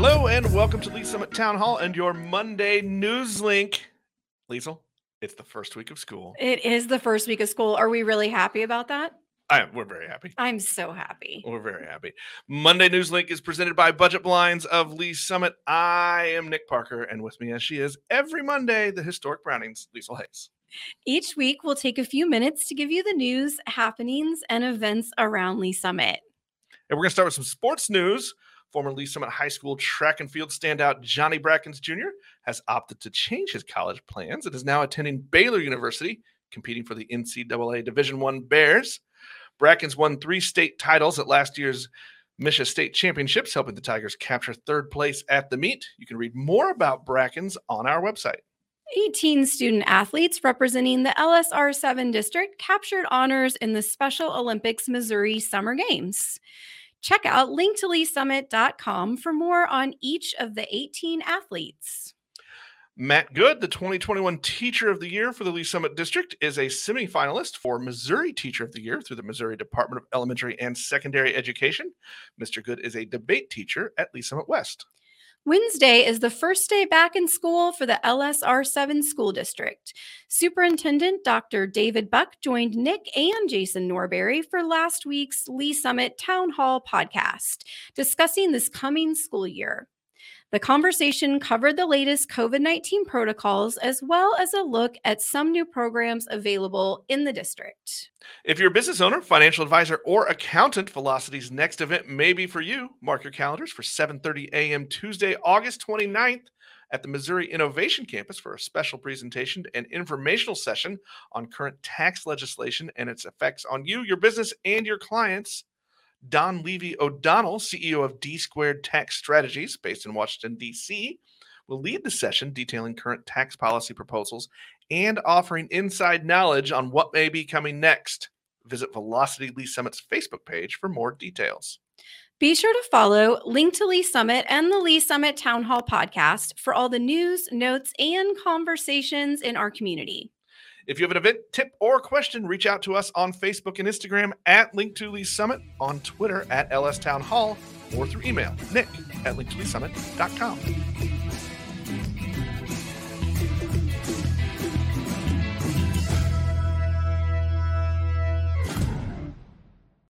Hello and welcome to Lee Summit Town Hall and your Monday news link. Liesel, it's the first week of school. It is the first week of school. Are we really happy about that? I am, we're very happy. I'm so happy. We're very happy. Monday News Link is presented by Budget Blinds of Lee Summit. I am Nick Parker, and with me as she is every Monday, the historic Brownings, Liesel Hayes. Each week, we'll take a few minutes to give you the news, happenings, and events around Lee Summit. And we're going to start with some sports news. Former Lee Summit High School track and field standout Johnny Brackens Jr. has opted to change his college plans and is now attending Baylor University, competing for the NCAA Division One Bears. Brackens won three state titles at last year's MSHSAA State Championships, helping the Tigers capture third place at the meet. You can read more about Brackens on our website. 18 student athletes representing the LSR 7 district captured honors in the Special Olympics Missouri Summer Games. Check out linktoleesummit.com for more on each of the 18 athletes. Matt Good, the 2021 Teacher of the Year for the Lee Summit District, is a semifinalist for Missouri Teacher of the Year through the Missouri Department of Elementary and Secondary Education. Mr. Good is a debate teacher at Lee Summit West. Wednesday is the first day back in school for the LSR 7 school district. Superintendent Dr. David Buck joined Nick and Jason Norberry for last week's Lee Summit Town Hall podcast, discussing this coming school year. The conversation covered the latest COVID 19 protocols as well as a look at some new programs available in the district. If you're a business owner, financial advisor, or accountant, Velocity's next event may be for you. Mark your calendars for 7:30 a.m. Tuesday, August 29th at the Missouri Innovation Campus for a special presentation and informational session on current tax legislation and its effects on you, your business, and your clients. Don Levy O'Donnell, CEO of D Squared Tax Strategies, based in Washington, D.C., will lead the session detailing current tax policy proposals and offering inside knowledge on what may be coming next. Visit Velocity Lee Summit's Facebook page for more details. Be sure to follow Link to Lee Summit and the Lee Summit Town Hall podcast for all the news, notes, and conversations in our community. If you have an event tip or question, reach out to us on Facebook and Instagram at Link to Lee Summit, on Twitter at LS Town Hall, or through email, nick at linktoleesummit.com.